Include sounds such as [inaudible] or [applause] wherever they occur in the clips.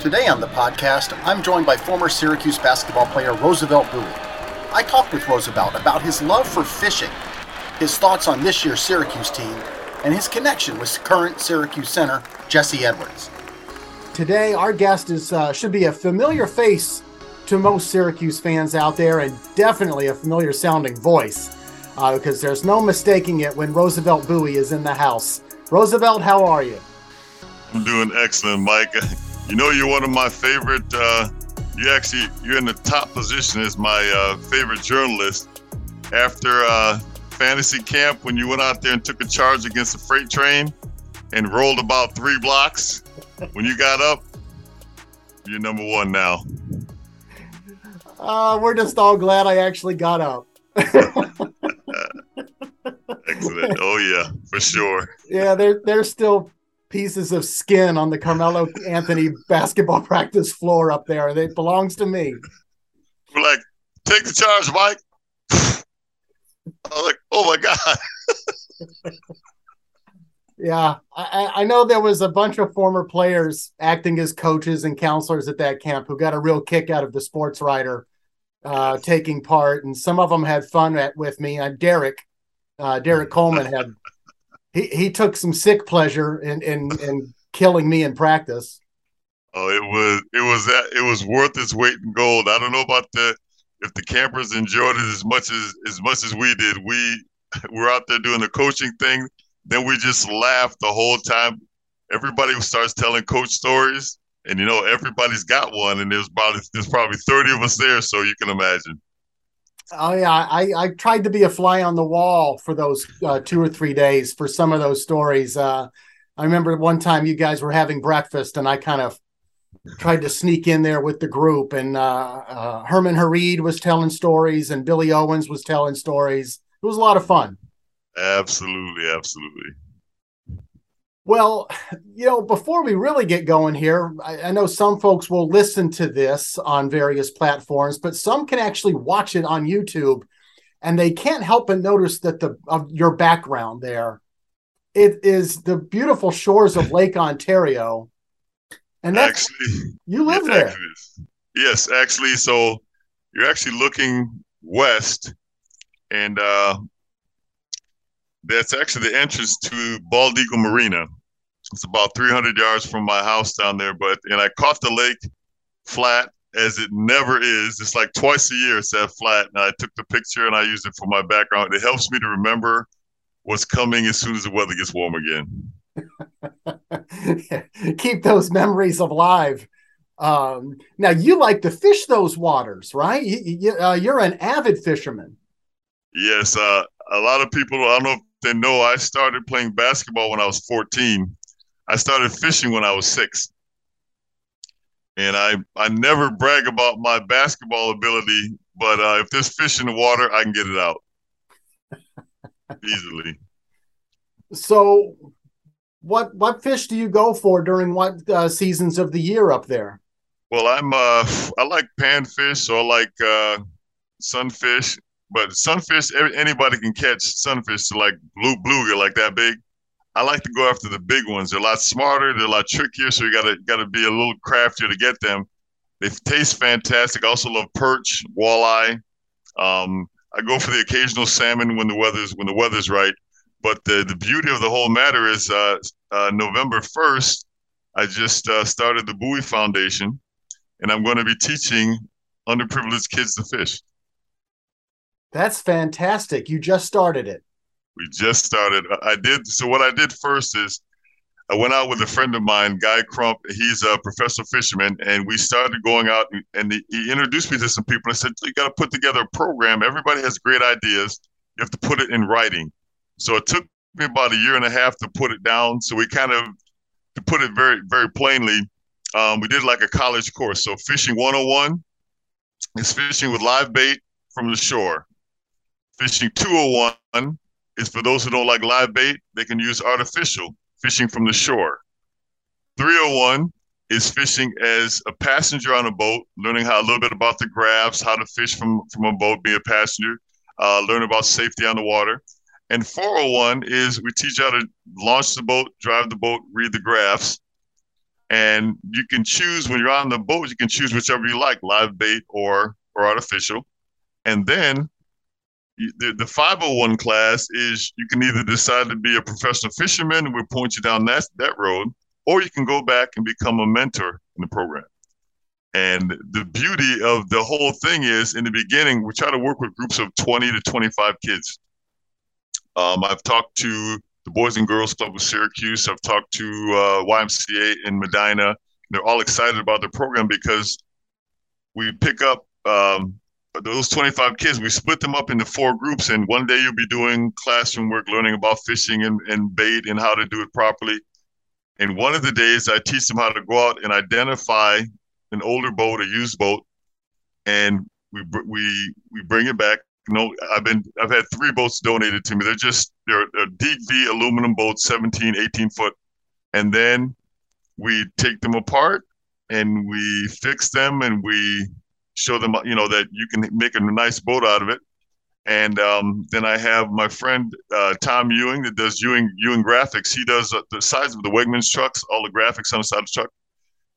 Today on the podcast, I'm joined by former Syracuse basketball player Roosevelt Bouie. I talked with Roosevelt about his love for fishing, his thoughts on this year's Syracuse team, and his connection with current Syracuse center Jesse Edwards. Today, our guest is uh, should be a familiar face to most Syracuse fans out there, and definitely a familiar sounding voice, uh, because there's no mistaking it when Roosevelt Bouie is in the house. Roosevelt, how are you? I'm doing excellent, Mike. [laughs] You know, you're one of my favorite. Uh, you actually you're in the top position as my uh, favorite journalist. After uh, fantasy camp, when you went out there and took a charge against the freight train and rolled about three blocks, when you got up, you're number one now. Uh, we're just all glad I actually got up. [laughs] Excellent. Oh yeah, for sure. Yeah, there there's still pieces of skin on the Carmelo Anthony basketball practice floor up there. It belongs to me. We're like, take the charge, Mike. I was like, oh my God. [laughs] yeah, I, I know there was a bunch of former players acting as coaches and counselors at that camp who got a real kick out of the sports writer uh, taking part, and some of them had fun at, with me. Uh, Derrick, uh, Derrick [laughs] Coleman had he he took some sick pleasure in in in killing me in practice. Oh, it was it was that it was worth its weight in gold. I don't know about the if the campers enjoyed it as much as as much as we did. We [laughs] were out there doing the coaching thing. Then we just laughed the whole time. Everybody starts telling coach stories, and you know everybody's got one. And there's probably there's probably thirty of us there, so you can imagine. Oh yeah, I, I tried to be a fly on the wall for those uh, two or three days for some of those stories. Uh, I remember one time you guys were having breakfast, and I kind of tried to sneak in there with the group, and uh, uh Herman Harried was telling stories, and Billy Owens was telling stories. It was a lot of fun. Absolutely, absolutely. Well, you know, before we really get going here, I, I, know some folks will listen to this on various platforms, but some can actually watch it on YouTube, and they can't help but notice that the of your background there, it is the beautiful shores of Lake Ontario, and that's actually you live there. Actually, yes, actually, so you're actually looking west, and uh, that's actually the entrance to Bald Eagle Marina. It's about 300 yards from my house down there, but and I caught the lake flat as it never is. It's like twice a year it's that flat, and I took the picture and I used it for my background. It helps me to remember what's coming as soon as the weather gets warm again. [laughs] Keep those memories alive. Um, now you like to fish those waters, right? You, you, uh, you're an avid fisherman. Yes, uh, a lot of people. I don't know if they know. I started playing basketball when I was 14. I started fishing when I was six, and I I never brag about my basketball ability, but uh, if there's fish in the water, I can get it out [laughs] easily. So, what what fish do you go for during what uh, seasons of the year up there? Well, I'm uh I like panfish, so I like uh sunfish, but sunfish anybody can catch sunfish to like blue bluegill like that big. I like to go after the big ones. They're a lot smarter, they're a lot trickier, so you gotta gotta be a little craftier to get them. They taste fantastic. I also love perch, walleye. Um, I go for the occasional salmon when the weather's when the weather's right. But the, the beauty of the whole matter is uh, uh, November 1st, I just uh, started the Bouie Foundation, and I'm going to be teaching underprivileged kids to fish. That's fantastic. You just started it. We just started. I did. So what I did first is I went out with a friend of mine, Guy Crump. He's a professional fisherman, and we started going out. And he introduced me to some people. I said, "You got to put together a program. Everybody has great ideas. You have to put it in writing." So it took me about a year and a half to put it down. So we kind of, to put it very, very plainly, um, we did like a college course. So fishing 101 is fishing with live bait from the shore. Fishing 201 is for those who don't like live bait, they can use artificial fishing from the shore. 301 is fishing as a passenger on a boat, learning how a little bit about the graphs, how to fish from, from a boat, be a passenger, uh, learn about safety on the water. And 401 is we teach how to launch the boat, drive the boat, read the graphs. and you can choose when you're on the boat. You can choose whichever you like, live bait or or artificial, and then the, the 501 class is you can either decide to be a professional fisherman and we'll point you down that, that road, or you can go back and become a mentor in the program. And the beauty of the whole thing is in the beginning, we try to work with groups of 20 to 25 kids. Um, I've talked to the Boys and Girls Club of Syracuse. I've talked to uh, YMCA in Medina. They're all excited about the program because we pick up um, those 25 kids, we split them up into four groups. And one day you'll be doing classroom work, learning about fishing and, and bait and how to do it properly. And one of the days I teach them how to go out and identify an older boat, a used boat, and we we we bring it back. You know, I've been I've had three boats donated to me. They're just they're, they're DV aluminum boats, 17, 18 foot, and then we take them apart and we fix them and we show them, you know, that you can make a nice boat out of it. And um, then I have my friend uh, Tom Ewing that does Ewing Ewing graphics. He does uh, the size of the Wegmans trucks, all the graphics on the side of the truck.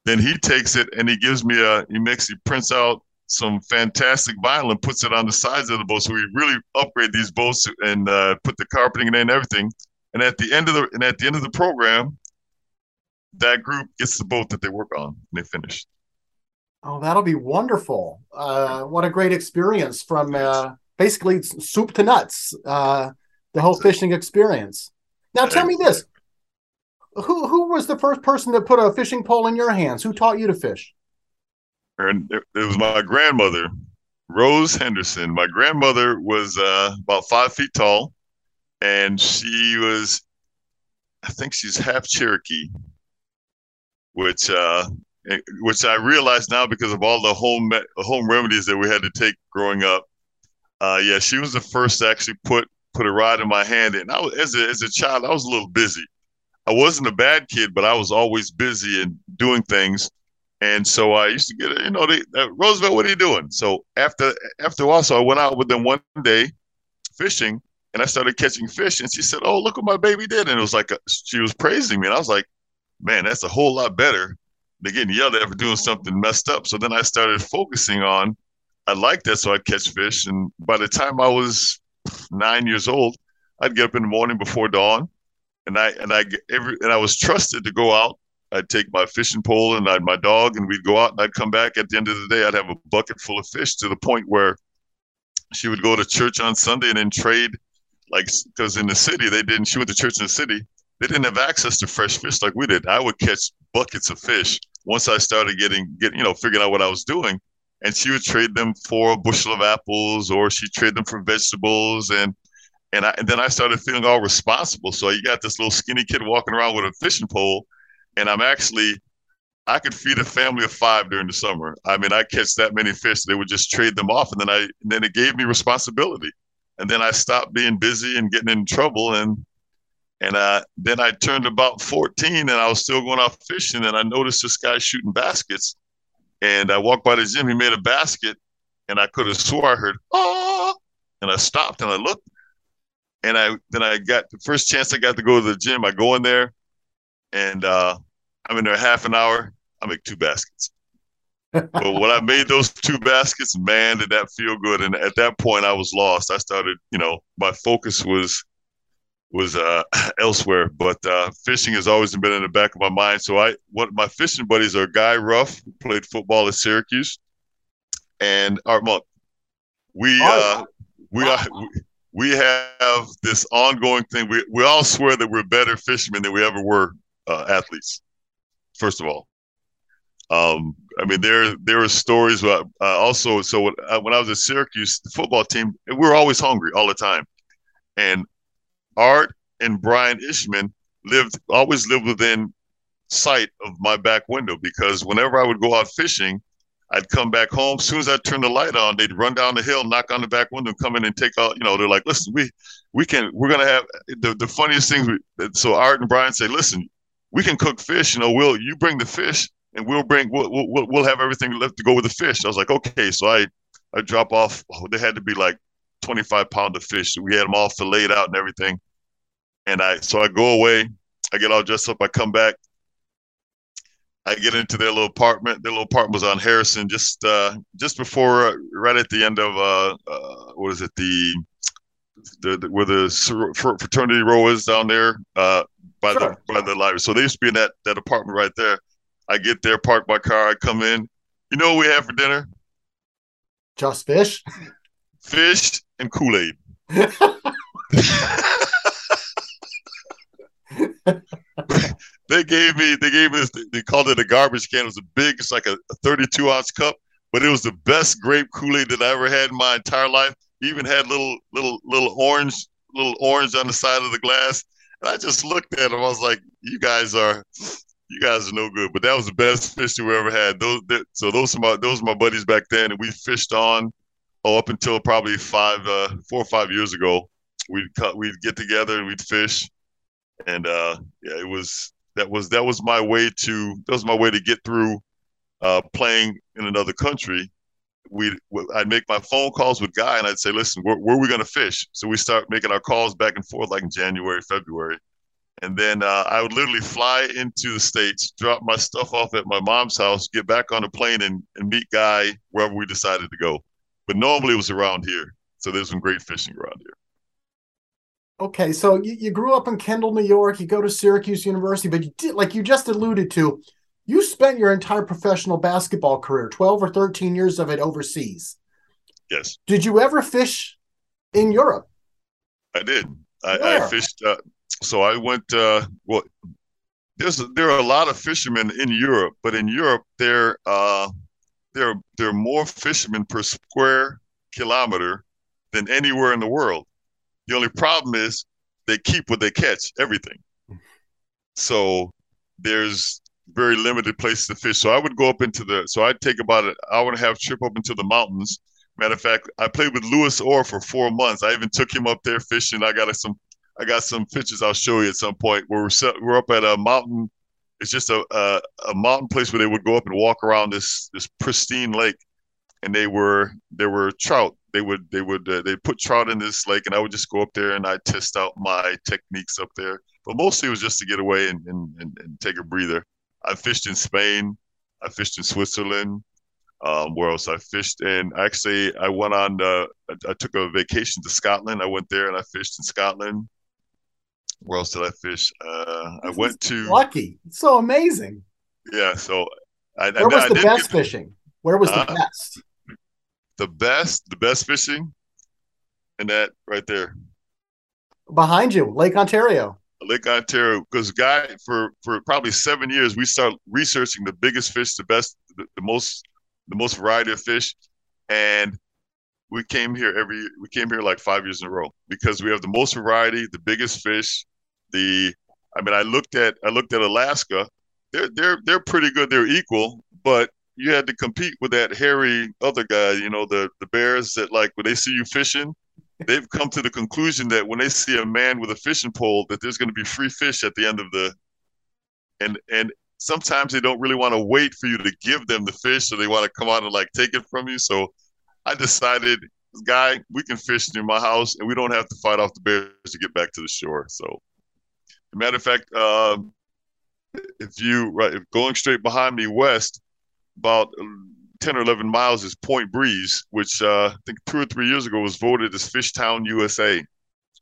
Then he takes it and he gives me a he makes he prints out some fantastic vinyl and puts it on the sides of the boat. So we really upgrade these boats and uh, put the carpeting in and everything. And at the end of the and at the end of the program, that group gets the boat that they work on and they finish. Oh, that'll be wonderful. Uh, what a great experience from uh, basically soup to nuts, uh, the whole fishing experience. Now, tell me this. Who, who was the first person to put a fishing pole in your hands? Who taught you to fish? And it, it was my grandmother, Rose Henderson. My grandmother was uh, about five feet tall, and she was, I think she's half Cherokee, which uh, which I realize now because of all the home home remedies that we had to take growing up. Uh, yeah, she was the first to actually put put a rod in my hand, and I was as a as a child I was a little busy. I wasn't a bad kid, but I was always busy and doing things, and so I used to get you know they, uh, Roosevelt, what are you doing? So after after a while, so I went out with them one day fishing, and I started catching fish, and she said, "Oh, look what my baby did," and it was like a, she was praising me, and I was like, "Man, that's a whole lot better they're getting yelled at for doing something messed up. So then I started focusing on, I liked that, so I'd catch fish. And by the time I was nine years old, I'd get up in the morning before dawn, and I and I every and I was trusted to go out. I'd take my fishing pole and I'd my dog, and we'd go out, and I'd come back at the end of the day. I'd have a bucket full of fish to the point where she would go to church on Sunday and then trade, like because in the city they didn't. She went to church in the city. They didn't have access to fresh fish like we did. I would catch buckets of fish once I started getting get you know figuring out what I was doing, and she would trade them for a bushel of apples, or she trade them for vegetables, and and, I, and then I started feeling all responsible. So you got this little skinny kid walking around with a fishing pole, and I'm actually I could feed a family of five during the summer. I mean, I catch that many fish, they would just trade them off, and then I and then it gave me responsibility, and then I stopped being busy and getting in trouble, and and uh, then I turned about 14 and I was still going out fishing. And I noticed this guy shooting baskets. And I walked by the gym. He made a basket. And I could have swore I heard, oh, and I stopped and I looked. And I then I got the first chance I got to go to the gym. I go in there and uh, I'm in there half an hour. I make two baskets. [laughs] but when I made those two baskets, man, did that feel good. And at that point, I was lost. I started, you know, my focus was was uh, [clears throat] elsewhere. But uh, fishing has always been in the back of my mind. So I, what my fishing buddies are Guy Ruff, who played football at Syracuse, and Art Monk. We uh, we are. We, have this ongoing thing. We, we all swear that we're better fishermen than we ever were uh, athletes. First of all, um, I mean, there there are stories. About, uh, also, so when, uh, when I was at Syracuse, the football team, we were always hungry all the time, and Art and Brian Ishman lived always lived within sight of my back window because whenever I would go out fishing, I'd come back home. As soon as I turned the light on, they'd run down the hill, knock on the back window, come in and take out. You know, they're like, "Listen, we we can we're gonna have the the funniest things." We, so Art and Brian say, "Listen, we can cook fish. You know, we'll you bring the fish, and we'll bring we'll we'll, we'll have everything left to go with the fish." I was like, "Okay." So I I drop off. Oh, they had to be like 25 pound of fish. We had them all filleted out and everything. And I, so I go away, I get all dressed up, I come back. I get into their little apartment. Their little apartment was on Harrison, just uh, just before, uh, right at the end of uh, uh, what is it, the, the, the where the fraternity row is down there uh, by sure. the by the library. So they used to be in that that apartment right there. I get there, park my car, I come in. You know what we have for dinner? Just fish. Fish and Kool Aid. [laughs] they gave me they gave this they called it a garbage can. It was a big, it's like a, a 32 ounce cup, but it was the best grape Kool-Aid that I ever had in my entire life. Even had little little little orange little orange on the side of the glass. And I just looked at them. I was like, you guys are you guys are no good. But that was the best fish we ever had. Those that, so those are my those are my buddies back then and we fished on oh up until probably five uh four or five years ago. We'd cut we'd get together and we'd fish. And uh yeah, it was that was that was my way to that was my way to get through uh, playing in another country. We I'd make my phone calls with Guy and I'd say, listen, where, where are we going to fish? So we start making our calls back and forth like in January, February, and then uh, I would literally fly into the states, drop my stuff off at my mom's house, get back on a plane, and, and meet Guy wherever we decided to go. But normally it was around here, so there's some great fishing around here. Okay, so you, you grew up in Kendall, New York. You go to Syracuse University, but you did, like you just alluded to, you spent your entire professional basketball career, 12 or 13 years of it overseas. Yes. Did you ever fish in Europe? I did. I, I fished. Uh, so I went. Uh, well, there's there are a lot of fishermen in Europe, but in Europe there uh, there there are more fishermen per square kilometer than anywhere in the world. The only problem is they keep what they catch, everything. So there's very limited places to fish. So I would go up into the, so I'd take about an hour and a half trip up into the mountains. Matter of fact, I played with Louis Orr for four months. I even took him up there fishing. I got some, I got some pictures I'll show you at some point where we're, set, we're up at a mountain. It's just a, a, a mountain place where they would go up and walk around this this pristine lake, and they were there were trout they would they would uh, they put trout in this lake, and I would just go up there and I test out my techniques up there. But mostly it was just to get away and, and, and, and take a breather. I fished in Spain. I fished in Switzerland. Um, where else I fished? And actually, I went on. Uh, I, I, took a vacation to Scotland. I went there and I fished in Scotland. Where else did I fish? Uh, I went to lucky. It's so amazing. Yeah. So I, where was the best fishing? Where was the uh, best? the best, the best fishing, and that right there. Behind you, Lake Ontario. Lake Ontario, because guy for for probably seven years, we started researching the biggest fish, the best, the, the most, the most variety of fish, and we came here every we came here like five years in a row because we have the most variety, the biggest fish. The I mean, I looked at I looked at Alaska. They're they're they're pretty good. They're equal, but you had to compete with that hairy other guy. You know, the the bears that like when they see you fishing, they've come to the conclusion that when they see a man with a fishing pole, that there's going to be free fish at the end of the. And and sometimes they don't really want to wait for you to give them the fish, so they want to come out and like take it from you. So I decided, guy, we can fish near my house, and we don't have to fight off the bears to get back to the shore. So, matter of fact, uh, if you right, if going straight behind me west, about 10 or 11 miles is Point Breeze, which uh, I think two or three years ago was voted as Fishtown, USA.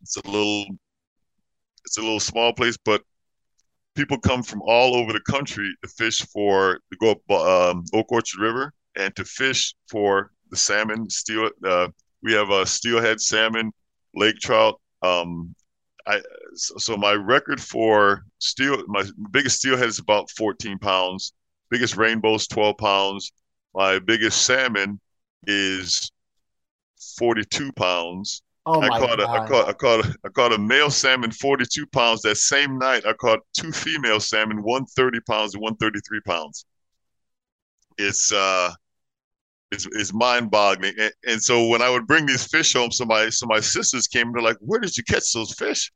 It's a little, it's a little small place, but people come from all over the country to fish for to go up um, Oak Orchard River and to fish for the salmon. Steel, uh, we have a steelhead salmon, lake trout. Um, I so, so my record for steel, my biggest steelhead is about 14 pounds biggest rainbow's 12 pounds. My biggest salmon is 42 pounds. Oh I my caught God. A, I caught I caught a, I caught a male salmon 42 pounds. That same night, I caught two female salmon, 130 pounds and 133 pounds. It's uh, it's, it's mind boggling. And, and, so when I would bring these fish home, so my so my sisters came they're like, "Where did you catch those fish?"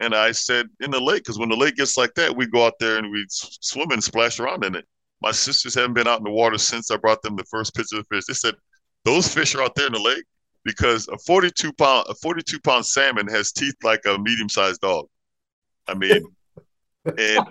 And I said, "In the lake." Because when the lake gets like that, we go out there and we swim and splash around in it. My sisters haven't been out in the water since I brought them the first picture of the fish. They said those fish are out there in the lake because a 42 pound a 42 pound salmon has teeth like a medium sized dog. I mean, And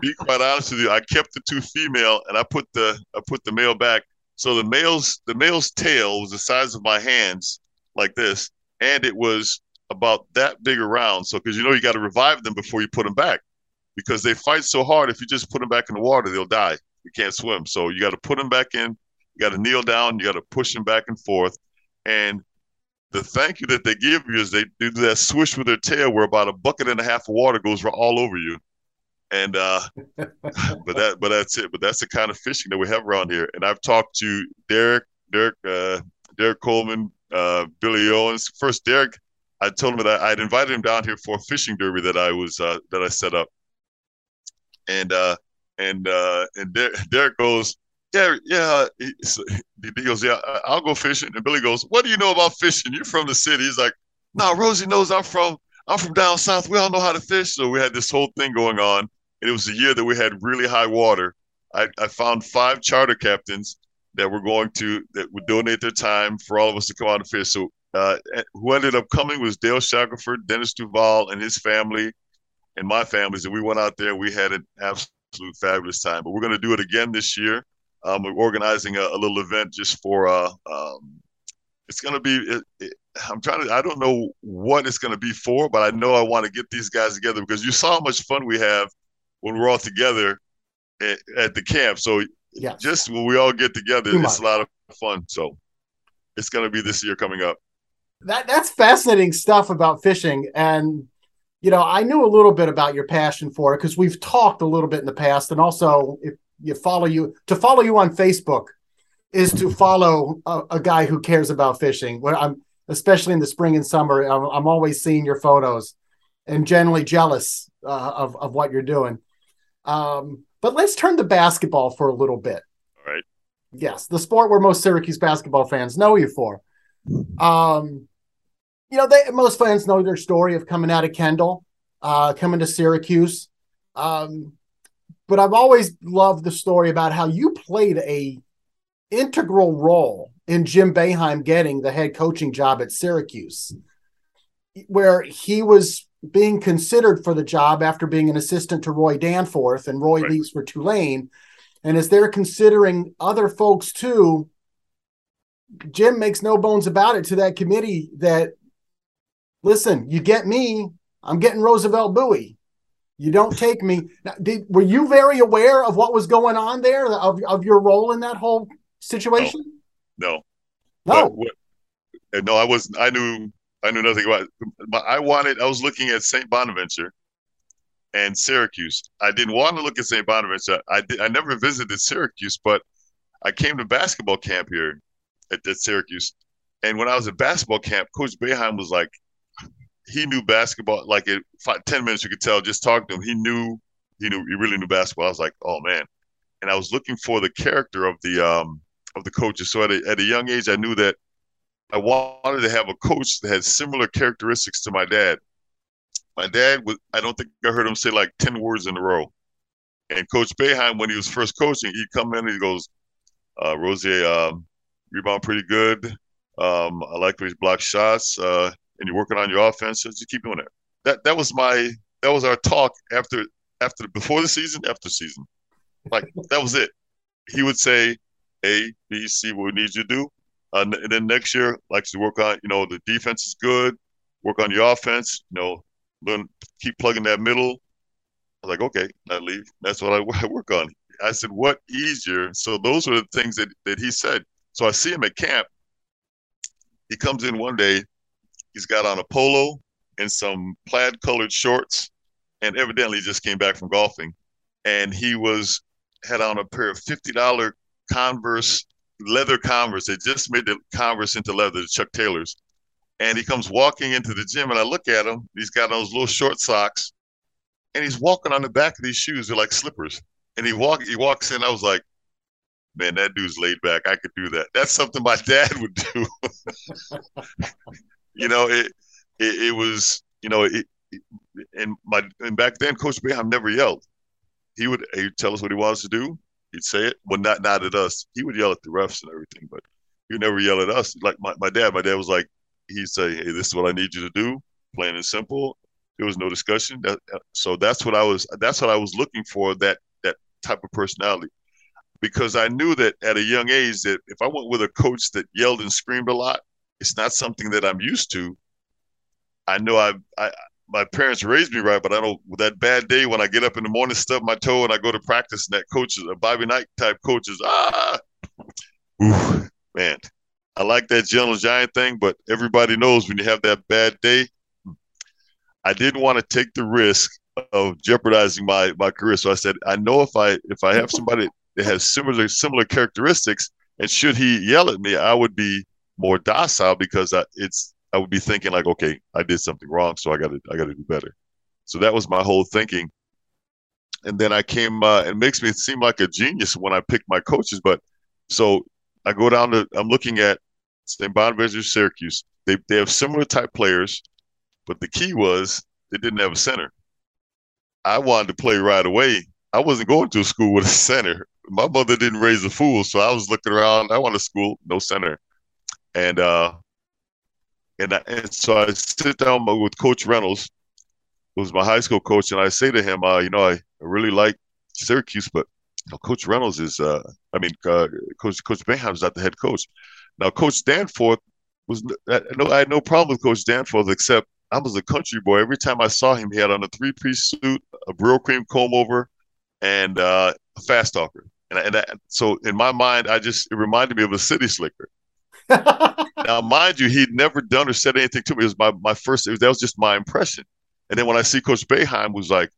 be quite honest with you, I kept the two female and I put the I put the male back. So the male's the male's tail was the size of my hands, like this, and it was about that big around. So because you know you got to revive them before you put them back, because they fight so hard. If you just put them back in the water, they'll die. You can't swim. So you got to put them back in. You got to kneel down. You got to push them back and forth. And the thank you that they give you is they do that swish with their tail where about a bucket and a half of water goes all over you. And uh, [laughs] but that but that's it. But that's the kind of fishing that we have around here. And I've talked to Derrick, Derrick, uh, Derrick Coleman, uh, Billy Owens. First, Derrick, I told him that I'd invited him down here for a fishing derby that I was uh, that I set up. And uh, and uh, and Derrick goes, yeah, yeah. He, he goes, yeah, I'll go fishing. And Billy goes, what do you know about fishing? You're from the city. He's like, no, Rosie knows I'm from I'm from down south. We all know how to fish. So we had this whole thing going on. And it was a year that we had really high water. I, I found five charter captains that were going to that would donate their time for all of us to come out and fish. So uh, who ended up coming was Dale Shackleford, Dennis DuVal, and his family, and my families. And we went out there. We had an absolute fabulous time. But we're going to do it again this year. Um, we're organizing a, a, little event just for. Uh, um, it's going to be. It, it, I'm trying to. I don't know what it's going to be for, but I know I want to get these guys together because you saw how much fun we have when we're all together at, at the camp. So just when we all get together, Too it's much. a lot of fun. So it's going to be this year coming up. That that's fascinating stuff about fishing, and you know I knew a little bit about your passion for it because we've talked a little bit in the past, and also if you follow you to follow you on Facebook is to follow a, a guy who cares about fishing. When I'm especially in the spring and summer, I'm, I'm always seeing your photos and generally jealous uh, of of what you're doing. Um, but let's turn to basketball for a little bit. All right. Yes, the sport where most Syracuse basketball fans know you for. Um, you know, they, most fans know their story of coming out of Kendall, uh, coming to Syracuse. Um, but I've always loved the story about how you played a integral role in Jim Boeheim getting the head coaching job at Syracuse, where he was being considered for the job after being an assistant to Roy Danforth, and Roy right. leaves for Tulane. And as they're considering other folks too, Jim makes no bones about it to that committee that, listen, you get me, I'm getting Roosevelt Bouie. You don't take me. Did, were you very aware of what was going on there, of, of your role in that whole situation? No. No. What, no, I was. I knew. I knew nothing about. But I wanted. I was looking at St. Bonaventure and Syracuse. I didn't want to look at St. Bonaventure. I did. I never visited Syracuse, but I came to basketball camp here at, at Syracuse. And when I was at basketball camp, Coach Boeheim was like, he knew basketball. Like in five, 10 minutes, you could tell just talking to him. He knew, he knew, he really knew basketball. I was like, oh man. And I was looking for the character of the, um, of the coaches. So at a, at a young age, I knew that I wanted to have a coach that had similar characteristics to my dad. My dad was, I don't think I heard him say like 10 words in a row. And Coach Boeheim, when he was first coaching, he'd come in and he goes, uh, Rozier, um, rebound pretty good. Um, I like these block shots. Uh, and you're working on your offense. So just keep doing it. That that was my that was our talk after after before the season, after season. Like that was it. He would say, A, B, C, what we need you to do. Uh, and then next year, like to work on, you know, the defense is good. Work on your offense. You know, learn, keep plugging that middle. I was like, okay, I leave. That's what I [laughs] work on. I said, what easier? So those are the things that, that he said. So I see him at camp. He comes in one day. He's got on a polo and some plaid colored shorts, and evidently just came back from golfing. And he was had on a pair of fifty dollar Converse leather Converse. They just made the Converse into leather, the Chuck Taylors. And he comes walking into the gym, and I look at him. He's got those little short socks, and he's walking on the back of these shoes. They're like slippers. And he walk he walks in. I was like, man, that dude's laid back. I could do that. That's something my [laughs] dad would do. [laughs] you know, it, it, it was you know it, it, and my and back then, Coach Boeheim never yelled. He would he'd tell us what he wanted to do. He'd say it, well, not not at us. He would yell at the refs and everything, but he would never yell at us. Like my, my dad, my dad was like, he'd say, "Hey, this is what I need you to do, plain and simple." There was no discussion. That, uh, so that's what I was. That's what I was looking for. That that type of personality, because I knew that at a young age that if I went with a coach that yelled and screamed a lot, it's not something that I'm used to. I know I, I my parents raised me right, but I don't. That bad day when I get up in the morning, stub my toe, and I go to practice, and that coach is a Bobby Knight type coach is ah, man. I like that gentle giant thing, but everybody knows when you have that bad day, I didn't want to take the risk of jeopardizing my my career. So I said, I know if I if I have somebody that has similar similar characteristics, and should he yell at me, I would be more docile because I, it's I would be thinking like, okay, I did something wrong, so I got to I got to do better. So that was my whole thinking. And then I came. Uh, it makes me seem like a genius when I pick my coaches. But so I go down to. I'm looking at St. Bonaventure, Syracuse. They they have similar type players, but the key was they didn't have a center. I wanted to play right away. I wasn't going to a school with a center. My mother didn't raise a fool, so I was looking around. I want a school, no center. And uh, and, I, and so I sit down with Coach Reynolds, who's my high school coach, and I say to him, uh, you know, I, I really like Syracuse, but you know, Coach Reynolds is, uh, I mean, uh, Coach Coach is not the head coach. Now, Coach Danforth was I, no, I had no problem with Coach Danforth, except I was a country boy. Every time I saw him, he had on a three piece suit, a Brylcreem comb over, and uh, a fast talker. And, and I, so in my mind, I just it reminded me of a city slicker. Now, mind you, he'd never done or said anything to me. It was my, my first, was, that was just my impression. And then when I see Coach Boeheim was like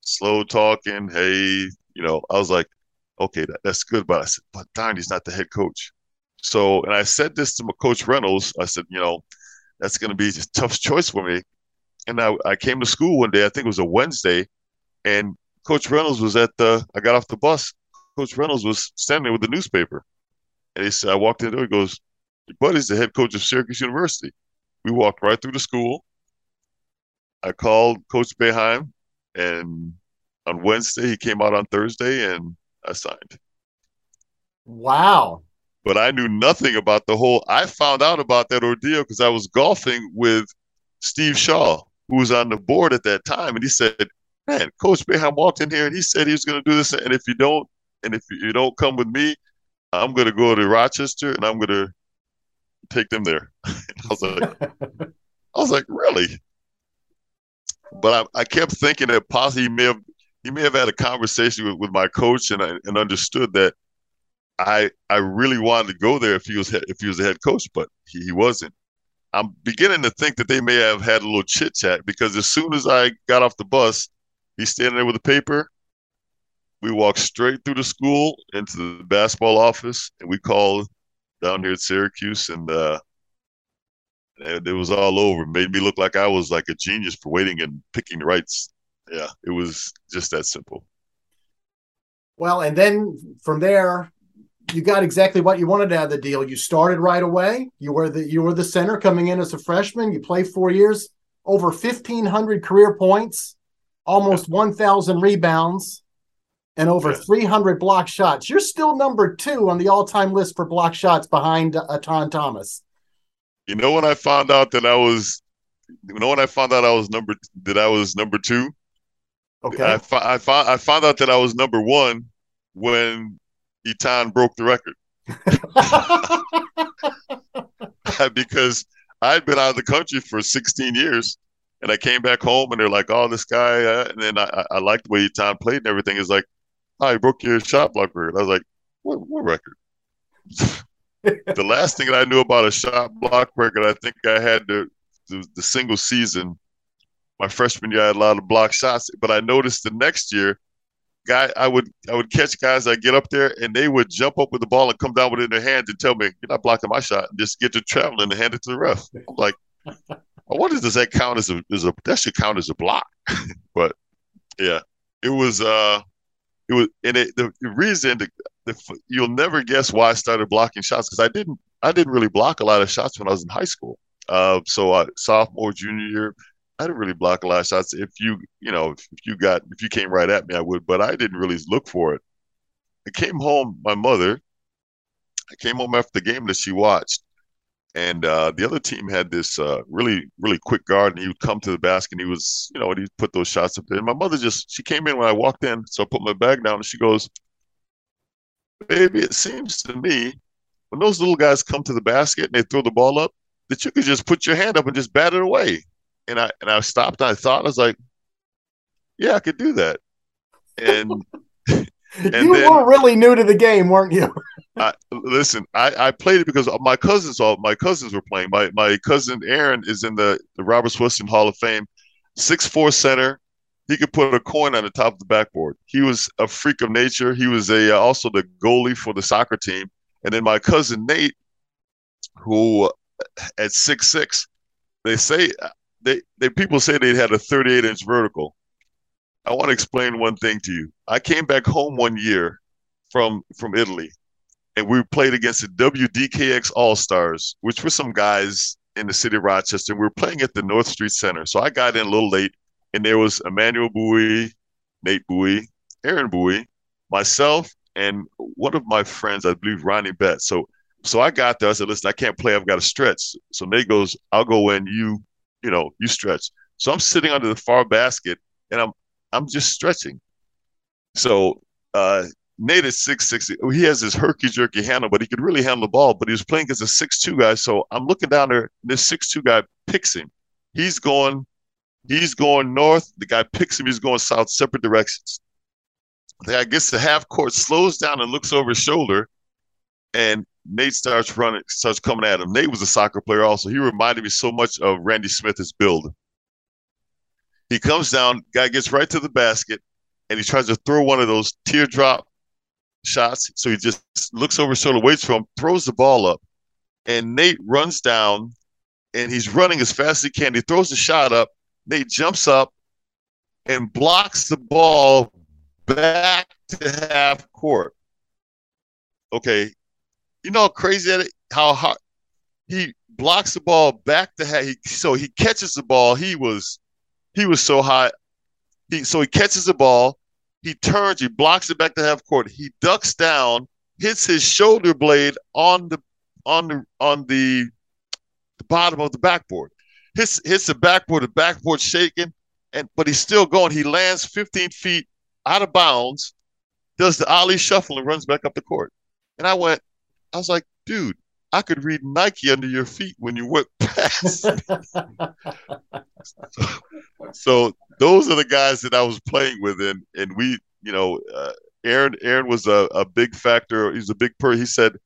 slow talking, hey, you know, I was like, okay, that, that's good. But I said, but darn, he's not the head coach. So, and I said this to my coach Reynolds. I said, you know, that's going to be a tough choice for me. And I, I came to school one day, I think it was a Wednesday, and Coach Reynolds was at the, I got off the bus. Coach Reynolds was standing with the newspaper. And he said, I walked in the door. He goes, Your buddy's the head coach of Syracuse University. We walked right through the school. I called Coach Boeheim, and on Wednesday, he came out on Thursday, and I signed. Wow. But I knew nothing about the whole. I found out about that ordeal because I was golfing with Steve Shaw, who was on the board at that time, and he said, "Man, Coach Boeheim walked in here and he said he was going to do this, and if you don't, and if you don't come with me, I'm going to go to Rochester and I'm going to take them there. [laughs] I was like, I was like, really? But I, I kept thinking that possibly he may have he may have had a conversation with, with my coach and I, and understood that I I really wanted to go there if he was if he was the head coach, but he, he wasn't. I'm beginning to think that they may have had a little chit chat because as soon as I got off the bus, he's standing there with a paper we walked straight through the school into the basketball office, and we called down here at Syracuse, and uh, and it was all over. It made me look like I was like a genius for waiting and picking the rights. Yeah, it was just that simple. Well, and then from there, you got exactly what you wanted out of the deal. You started right away. You were the you were the center coming in as a freshman. You played four years, over fifteen hundred career points, almost one thousand rebounds and over yeah. 300 block shots. You're still number two on the all-time list for block shots behind uh, Etan Thomas. You know when I found out that I was, you know when I found out I was number that I was number two. Okay. I, I found I found out that I was number one when Etan broke the record. [laughs] [laughs] because I'd been out of the country for 16 years, and I came back home, and they're like, "Oh, this guy," uh, and then I, I liked the way Etan played and everything. Is like, I broke your shot block record. I was like, what, what record? [laughs] the last thing that I knew about a shot block record, I think I had the, the, the single season. My freshman year, I had a lot of block shots, but I noticed the next year, guy, I would I would catch guys. I get up there and they would jump up with the ball and come down with it in their hands and tell me, "You're not blocking my shot." And just get to traveling and hand it to the ref. I'm like, well, what does that count as a, as a that should count as a block? [laughs] but yeah, it was. uh it was and it, the, reason the, the, you'll never guess why I started blocking shots because I didn't I didn't really block a lot of shots when I was in high school. Uh, so I, sophomore junior year, I didn't really block a lot of shots. If you you know if you got if you came right at me, I would, but I didn't really look for it. I came home. My mother. I came home after the game that she watched, and uh, the other team had this uh, really, really quick guard, and he would come to the basket, and he was, you know, and he'd put those shots up there. And my mother just, she came in when I walked in, so I put my bag down, and she goes, "Baby, it seems to me when those little guys come to the basket and they throw the ball up, that you could just put your hand up and just bat it away." And I and I stopped, and I thought, I was like, "Yeah, I could do that." And [laughs] [laughs] and you then, were really new to the game, weren't you? I, listen, I, I played it because my cousins all my cousins were playing. My my cousin Aaron is in the, the Robert Swinson Hall of Fame, six four center. He could put a coin on the top of the backboard. He was a freak of nature. He was a uh, also the goalie for the soccer team. And then my cousin Nate, who at six six, they say they they people say they had a 38 inch vertical. I want to explain one thing to you. I came back home one year from from Italy, and we played against the WDKX All Stars, which were some guys in the city of Rochester. We were playing at the North Street Center, so I got in a little late, and there was Emmanuel Bouie, Nate Bouie, Aaron Bouie, myself, and one of my friends, I believe Ronnie Betts. So so I got there. I said, "Listen, I can't play. I've got to stretch." So Nate goes, "I'll go in. You, you know, you stretch." So I'm sitting under the far basket, and I'm I'm just stretching. So uh, Nate is six six. He has his herky jerky handle, but he could really handle the ball. But he was playing as a six two guy. So I'm looking down there. This six two guy picks him. He's going, he's going north. The guy picks him. He's going south, separate directions. The guy gets to half court, slows down, and looks over his shoulder, and Nate starts running, starts coming at him. Nate was a soccer player also. He reminded me so much of Randy Smith's build. He comes down, guy gets right to the basket, and he tries to throw one of those teardrop shots. So he just looks over his shoulder, waits for him, throws the ball up, and Nate runs down, and he's running as fast as he can. He throws the shot up. Nate jumps up and blocks the ball back to half court. Okay, you know how crazy that how hard he blocks the ball back to half. He, so he catches the ball. He was he was so hot. He so he catches the ball, he turns, he blocks it back to half court. He ducks down, hits his shoulder blade on the on the on the, the bottom of the backboard. Hits hits the backboard, the backboard shaking, and but he's still going. He lands 15 feet out of bounds, does the Ali shuffle and runs back up the court. And I went, I was like, dude, I could read Nike under your feet when you went past. so, [laughs] so, those are the guys that I was playing with, and and we, you know, uh, Aaron Aaron was a, a big factor. He's a big per. He said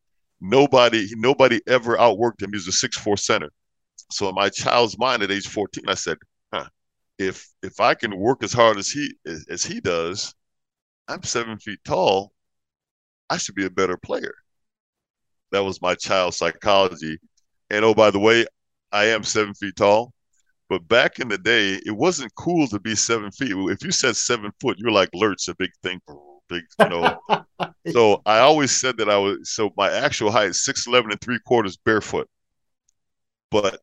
nobody nobody ever outworked him. He's a six four center. So in my child's mind at age fourteen, I said, huh, if if I can work as hard as he as, as he does, I'm seven feet tall. I should be a better player. That was my child psychology. And oh, by the way, I am seven feet tall. But back in the day, it wasn't cool to be seven feet. If you said seven foot, you're like Lurch, a big thing, big, you know. [laughs] so I always said that I was. So my actual height is six eleven and three quarters barefoot. But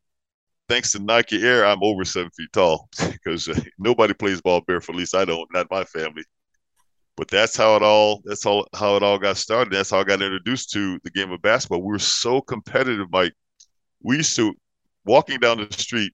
thanks to Nike Air, I'm over seven feet tall [laughs] because nobody plays ball barefoot. At least I don't. Not my family but that's how it all that's all how it all got started. That's how I got introduced to the game of basketball. We were so competitive, Mike. We used to walking down the street.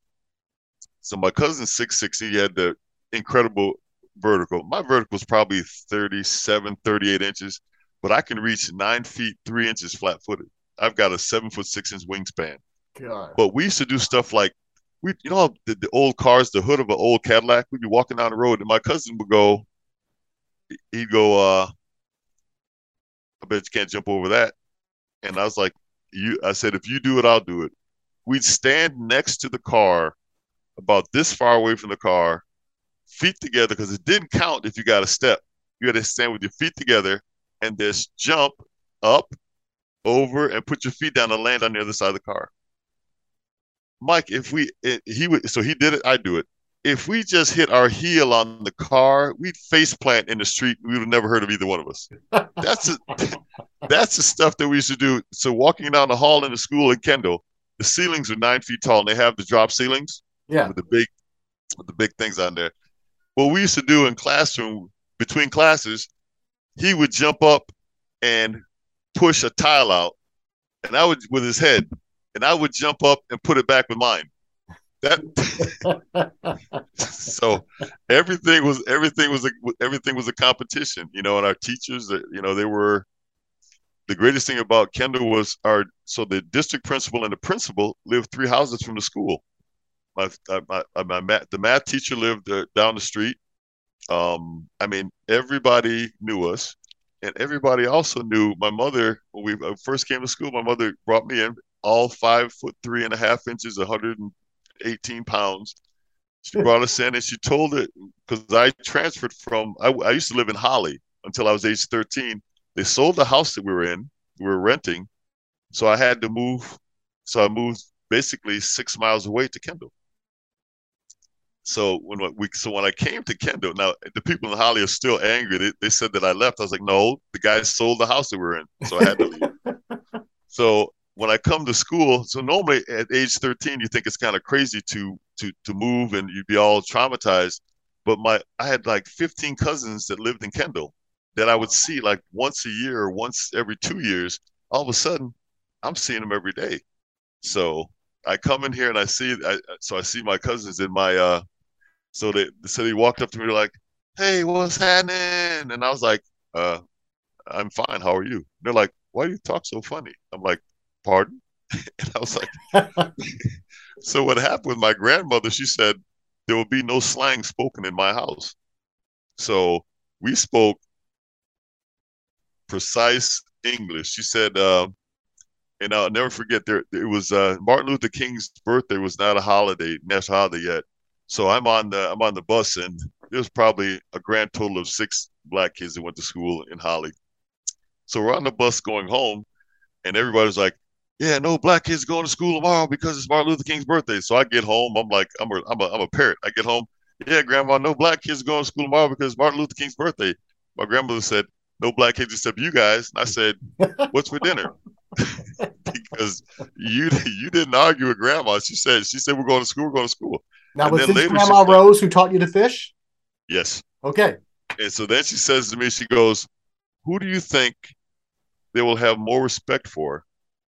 So my cousin six six, he had the incredible vertical. My vertical was probably 37, 38 inches, but I can reach nine feet three inches flat footed. I've got a seven foot six inch wingspan. God. But we used to do stuff like we, you know, the, the old cars, the hood of an old Cadillac. We'd be walking down the road, and my cousin would go, he'd go, uh, I bet you can't jump over that. And I was like, you, I said, if you do it, I'll do it. We'd stand next to the car, about this far away from the car, feet together, because it didn't count if you got a step. You had to stand with your feet together and just jump up, over, and put your feet down and land on the other side of the car. Mike, if we, it, he would, so he did it, I do it if we just hit our heel on the car, we'd face plant in the street. We would have never heard of either one of us. That's a, [laughs] that's the stuff that we used to do. So walking down the hall in the school in Kendall, the ceilings are nine feet tall, and they have the drop ceilings. Yeah, with the big, with the big things on there. What we used to do in classroom between classes, he would jump up and push a tile out, and I would with his head, and I would jump up and put it back with mine. That [laughs] so everything was everything was a everything was a competition, you know. And our teachers, you know, they were the greatest thing about Kendall was our so the district principal and the principal lived three houses from the school. My my, my math, the math teacher lived uh, down the street. Um, I mean, everybody knew us, and everybody also knew my mother. When we uh, first came to school, my mother brought me in, all five foot three and a half inches, 118 pounds. She brought us in, and she told it because I transferred from. I, I used to live in Holley until I was age 13 they sold the house that we were in, we were renting. So I had to move. So I moved basically six miles away to Kendall. So when we so when I came to Kendall, now the people in Holley are still angry. They, they said that I left. I was like, no, the guy sold the house that we were in, so I had to leave. [laughs] so when I come to school, so normally at age 13, you think it's kind of crazy to to to move and you'd be all traumatized. But my I had like 15 cousins that lived in Kendall, that I would see like once a year or once every two years, all of a sudden I'm seeing them every day. So I come in here and I see, I, so I see my cousins in my, uh, so they, so they walked up to me like, Hey, what's happening? And I was like, uh, I'm fine. How are you? they're like, why do you talk so funny? I'm like, pardon? [laughs] and I was like, [laughs] so what happened with my grandmother? She said, there will be no slang spoken in my house. So we spoke precise English. She said, uh, and I'll never forget there it was uh, Martin Luther King's birthday was not a holiday, national holiday yet. So I'm on the I'm on the bus and there was probably a grand total of six black kids that went to school in Holley. So we're on the bus going home and everybody's like, yeah, no black kids going to school tomorrow because it's Martin Luther King's birthday. So I get home, I'm like, I'm a, I'm a, I'm a parrot. I get home, yeah, grandma, no black kids going to school tomorrow because Martin Luther King's birthday. My grandmother said, no black kids except you guys. And I said, what's for dinner? [laughs] because you you didn't argue with grandma. She said she said we're going to school. We're going to school. Now and was this Grandma Rose who taught you to fish? Yes. Okay. And so then she says to me, she goes, "Who do you think they will have more respect for?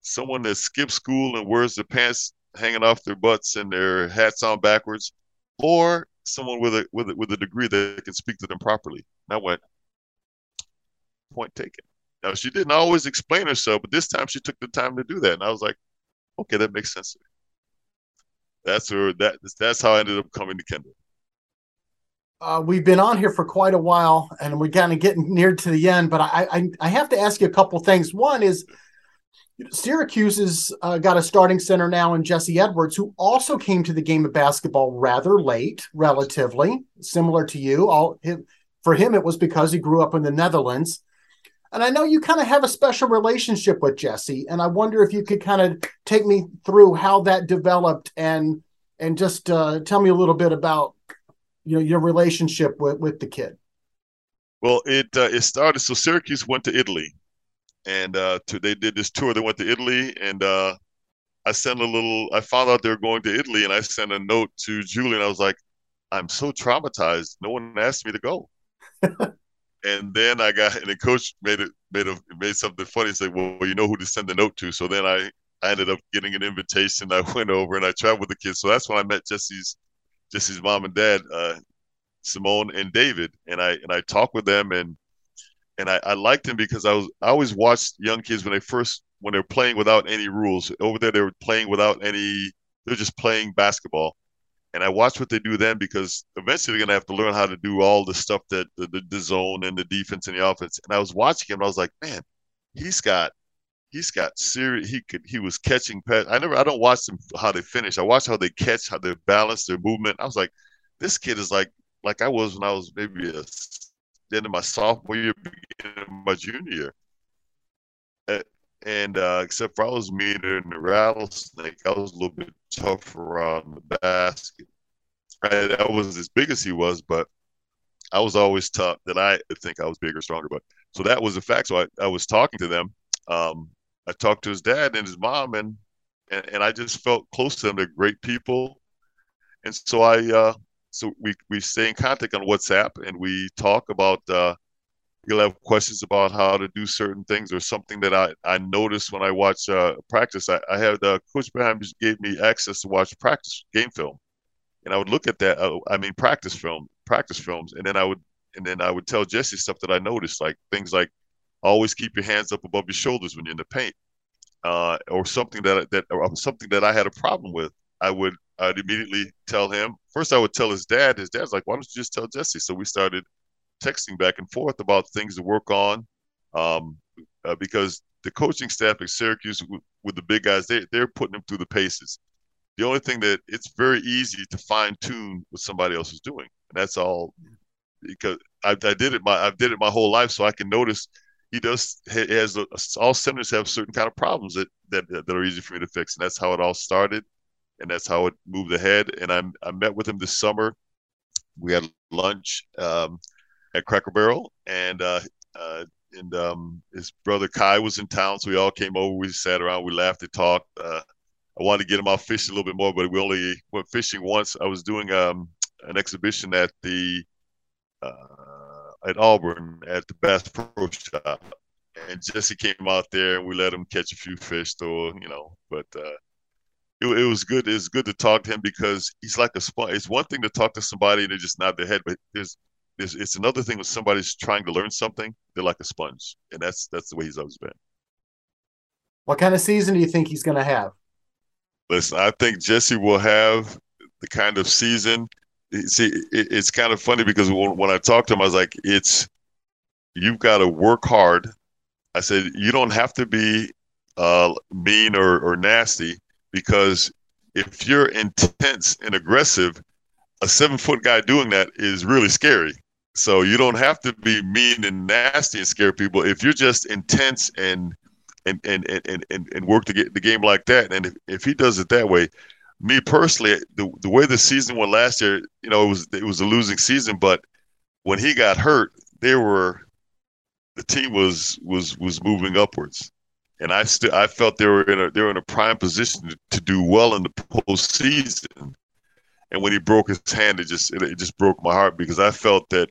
Someone that skips school and wears their pants hanging off their butts and their hats on backwards, or someone with a with a, with a degree that can speak to them properly?" And I went, point taken. Now she didn't always explain herself, but this time she took the time to do that, and I was like, okay, that makes sense. That's her. That that's how I ended up coming to Kendall. Uh, we've been on here for quite a while, and we're kind of getting near to the end. But I, I, I have to ask you a couple things. One is Syracuse has uh, got a starting center now in Jesse Edwards, who also came to the game of basketball rather late, relatively similar to you. All for him, it was because he grew up in the Netherlands. And I know you kind of have a special relationship with Jesse, and I wonder if you could kind of take me through how that developed and and just uh, tell me a little bit about you know your relationship with with the kid. Well, it uh, it started. So Syracuse went to Italy, and uh, to, they did this tour. They went to Italy, and uh, I sent a little. I found out they were going to Italy, and I sent a note to Julian. I was like, "I'm so traumatized. No one asked me to go." [laughs] And then I got, and the coach made it made a made something funny. He said, "Well, you know who to send the note to." So then I, I ended up getting an invitation. I [laughs] went over and I traveled with the kids. So that's when I met Jesse's Jesse's mom and dad, uh, Simone and David, and I and I talked with them and and I, I liked him because I was I always watched young kids when they first when they're playing without any rules. Over there, they were playing without any. They're just playing basketball and I watched what they do then because eventually they're gonna have to learn how to do all the stuff that the, the, the zone and the defense and the offense. And I was watching him, I was like, man, he's got he's got serious. He could he was catching pass. I never I don't watch them how they finish. I watch how they catch, how they balance their movement. I was like, this kid is like like I was when I was maybe a end of my sophomore year, beginning of my junior and uh, except for I was meaner than the rattlesnake, I was a little bit tougher around the basket. I, I was as big as he was, but I was always tough. That I think I was bigger, stronger. But so that was a fact. So I, I was talking to them. Um, I talked to his dad and his mom, and and, and I just felt close to them. They're great people, and so I uh, so we we stay in contact on WhatsApp, and we talk about uh, You'll have questions about how to do certain things or something that I, I noticed when I watch uh, practice. I, I had uh, Coach Boeheim gave me access to watch practice game film, and I would look at that. Uh, I mean, practice film, practice films, and then I would and then I would tell Jesse stuff that I noticed, like things like always keep your hands up above your shoulders when you're in the paint, uh, or something that that or something that I had a problem with. I would I'd immediately tell him. First, I would tell his dad. His dad's like, "Why don't you just tell Jesse?" So we started texting back and forth about things to work on, um, uh, because the coaching staff at Syracuse with, with the big guys, they they're putting them through the paces. The only thing that it's very easy to fine tune what somebody else is doing, and that's all. Because I, I did it my I did it my whole life, so I can notice he does he has a, all centers have certain kind of problems that, that that are easy for me to fix, and that's how it all started and that's how it moved ahead. And I, I met with him this summer. We had lunch um, at Cracker Barrel, and uh, uh, and um, his brother Kai was in town, so we all came over. We sat around, we laughed and talked. Uh, I wanted to get him out fishing a little bit more, but we only went fishing once. I was doing um, an exhibition at the uh, at Auburn at the Bass Pro Shop, and Jesse came out there, and we let him catch a few fish, though you know, but uh, it, it was good. It's good to talk to him because he's like a sponge. It's one thing to talk to somebody and they just nod their head, but there's, there's it's another thing when somebody's trying to learn something. They're like a sponge, and that's that's the way he's always been. What kind of season do you think he's going to have? Listen, I think Jesse will have the kind of season. See, it, it's kind of funny because when, when I talked to him, I was like, "It's you've got to work hard." I said, "You don't have to be uh, mean or, or nasty because if you're intense and aggressive, a seven foot guy doing that is really scary. So you don't have to be mean and nasty and scare people. If you're just intense and and and and and, and work to get the game like that, and if, if he does it that way, me personally, the the way the season went last year, you know, it was it was a losing season, but when he got hurt, they were the team was was was moving upwards and I still I felt they were in a they were in a prime position to, to do well in the postseason. And when he broke his hand, it just it, it, just broke my heart because I felt that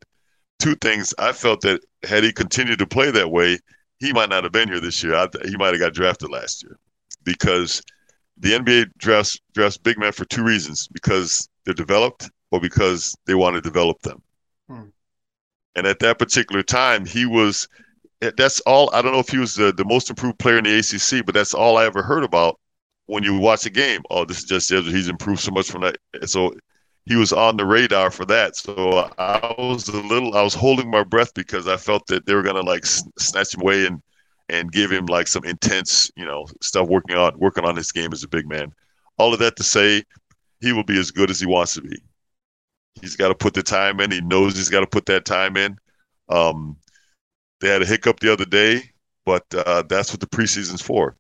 two things. I felt that had he continued to play that way, he might not have been here this year. I, he might have got drafted last year because the NBA drafts drafts big men for two reasons: because they're developed or because they want to develop them. Hmm. And at that particular time, he was that's all. I don't know if he was the, the most improved player in the ACC, but that's all I ever heard about when you watch a game. Oh, this is just he's improved so much from that. So he was on the radar for that. So I was a little, I was holding my breath because I felt that they were gonna like snatch him away and and give him like some intense, you know, stuff working on working on his game as a big man. All of that to say, he will be as good as he wants to be. He's got to put the time in. He knows he's got to put that time in. Um, they had a hiccup the other day, but uh, that's what the preseason's for.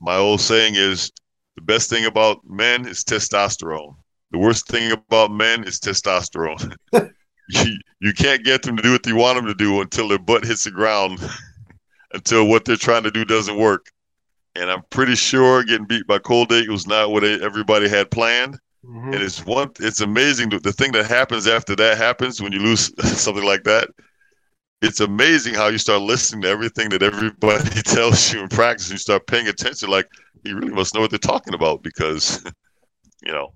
My old saying is the best thing about men is testosterone. The worst thing about men is testosterone. [laughs] you, you can't get them to do what you want them to do until their butt hits the ground, [laughs] until what they're trying to do doesn't work. And I'm pretty sure getting beat by Colgate was not what everybody had planned. Mm-hmm. And it's one. It's amazing the thing that happens after that happens when you lose [laughs] something like that it's amazing how you start listening to everything that everybody [laughs] tells you in practice. And you start paying attention, like you really must know what they're talking about because, [laughs] you know.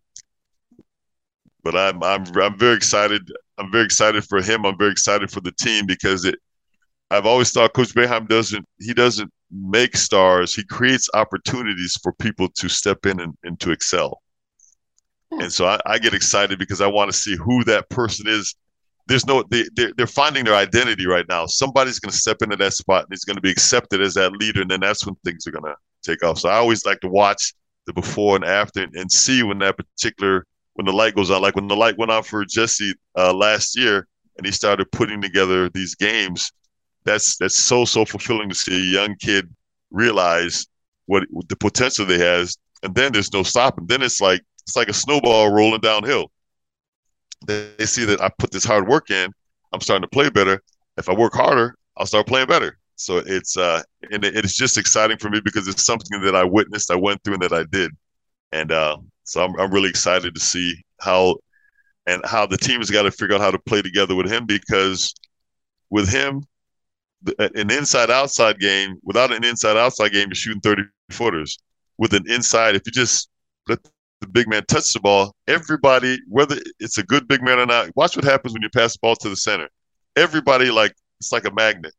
But I'm I'm I'm very excited. I'm very excited for him. I'm very excited for the team because it. I've always thought Coach Boeheim doesn't he doesn't make stars. He creates opportunities for people to step in and, and to excel. Hmm. And so I, I get excited because I want to see who that person is there's no they they're, they're finding their identity right now. Somebody's going to step into that spot and he's going to be accepted as that leader, and then that's when things are going to take off. So I always like to watch the before and after and, and see when that particular when the light goes on. Like when the light went on for Jesse uh, last year, and he started putting together these games. That's that's so so fulfilling to see a young kid realize what the potential they has, and then there's no stopping. Then it's like it's like a snowball rolling downhill they see that I put this hard work in. I'm starting to play better. If I work harder, I'll start playing better. So it's uh, and it's just exciting for me because it's something that I witnessed, I went through, and that I did, and uh, so I'm I'm really excited to see how and how the team has got to figure out how to play together with him because with him, an inside outside game, without an inside outside game, you're shooting 30 footers. With an inside, if you just let the big man touch the ball, everybody, whether it's a good big man or not, watch what happens when you pass the ball to the center. Everybody, like, it's like a magnet.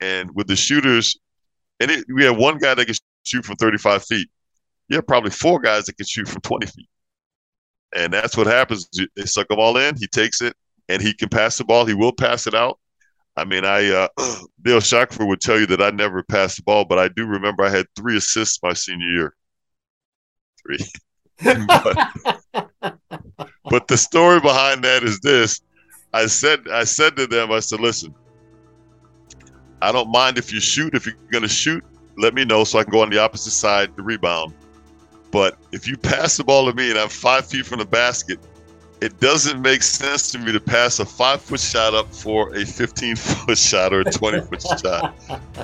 And with the shooters, and it, we have one guy that can shoot from 35 feet. You have probably four guys that can shoot from 20 feet. And that's what happens. They suck them all in. He takes it and he can pass the ball. He will pass it out. I mean, I uh, [clears throat] Bill Shackleford would tell you that I never passed the ball, but I do remember I had three assists my senior year. Three. [laughs] but, but the story behind that is this: I said, I said to them, I said, listen, I don't mind if you shoot. If you're going to shoot, let me know so I can go on the opposite side to rebound. But if you pass the ball to me and I'm five feet from the basket, it doesn't make sense to me to pass a five foot shot up for a 15 foot [laughs] shot or a 20 foot shot.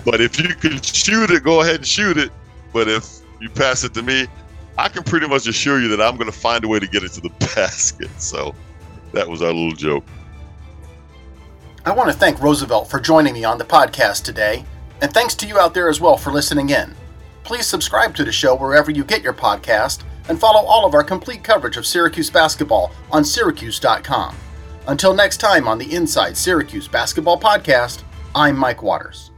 But if you can shoot it, go ahead and shoot it. But if you pass it to me, I can pretty much assure you that I'm going to find a way to get it to the [laughs] basket. So that was our little joke. I want to thank Roosevelt for joining me on the podcast today, and thanks to you out there as well for listening in. Please subscribe to the show wherever you get your podcast and follow all of our complete coverage of Syracuse basketball on Syracuse.com. Until next time on the Inside Syracuse Basketball Podcast, I'm Mike Waters.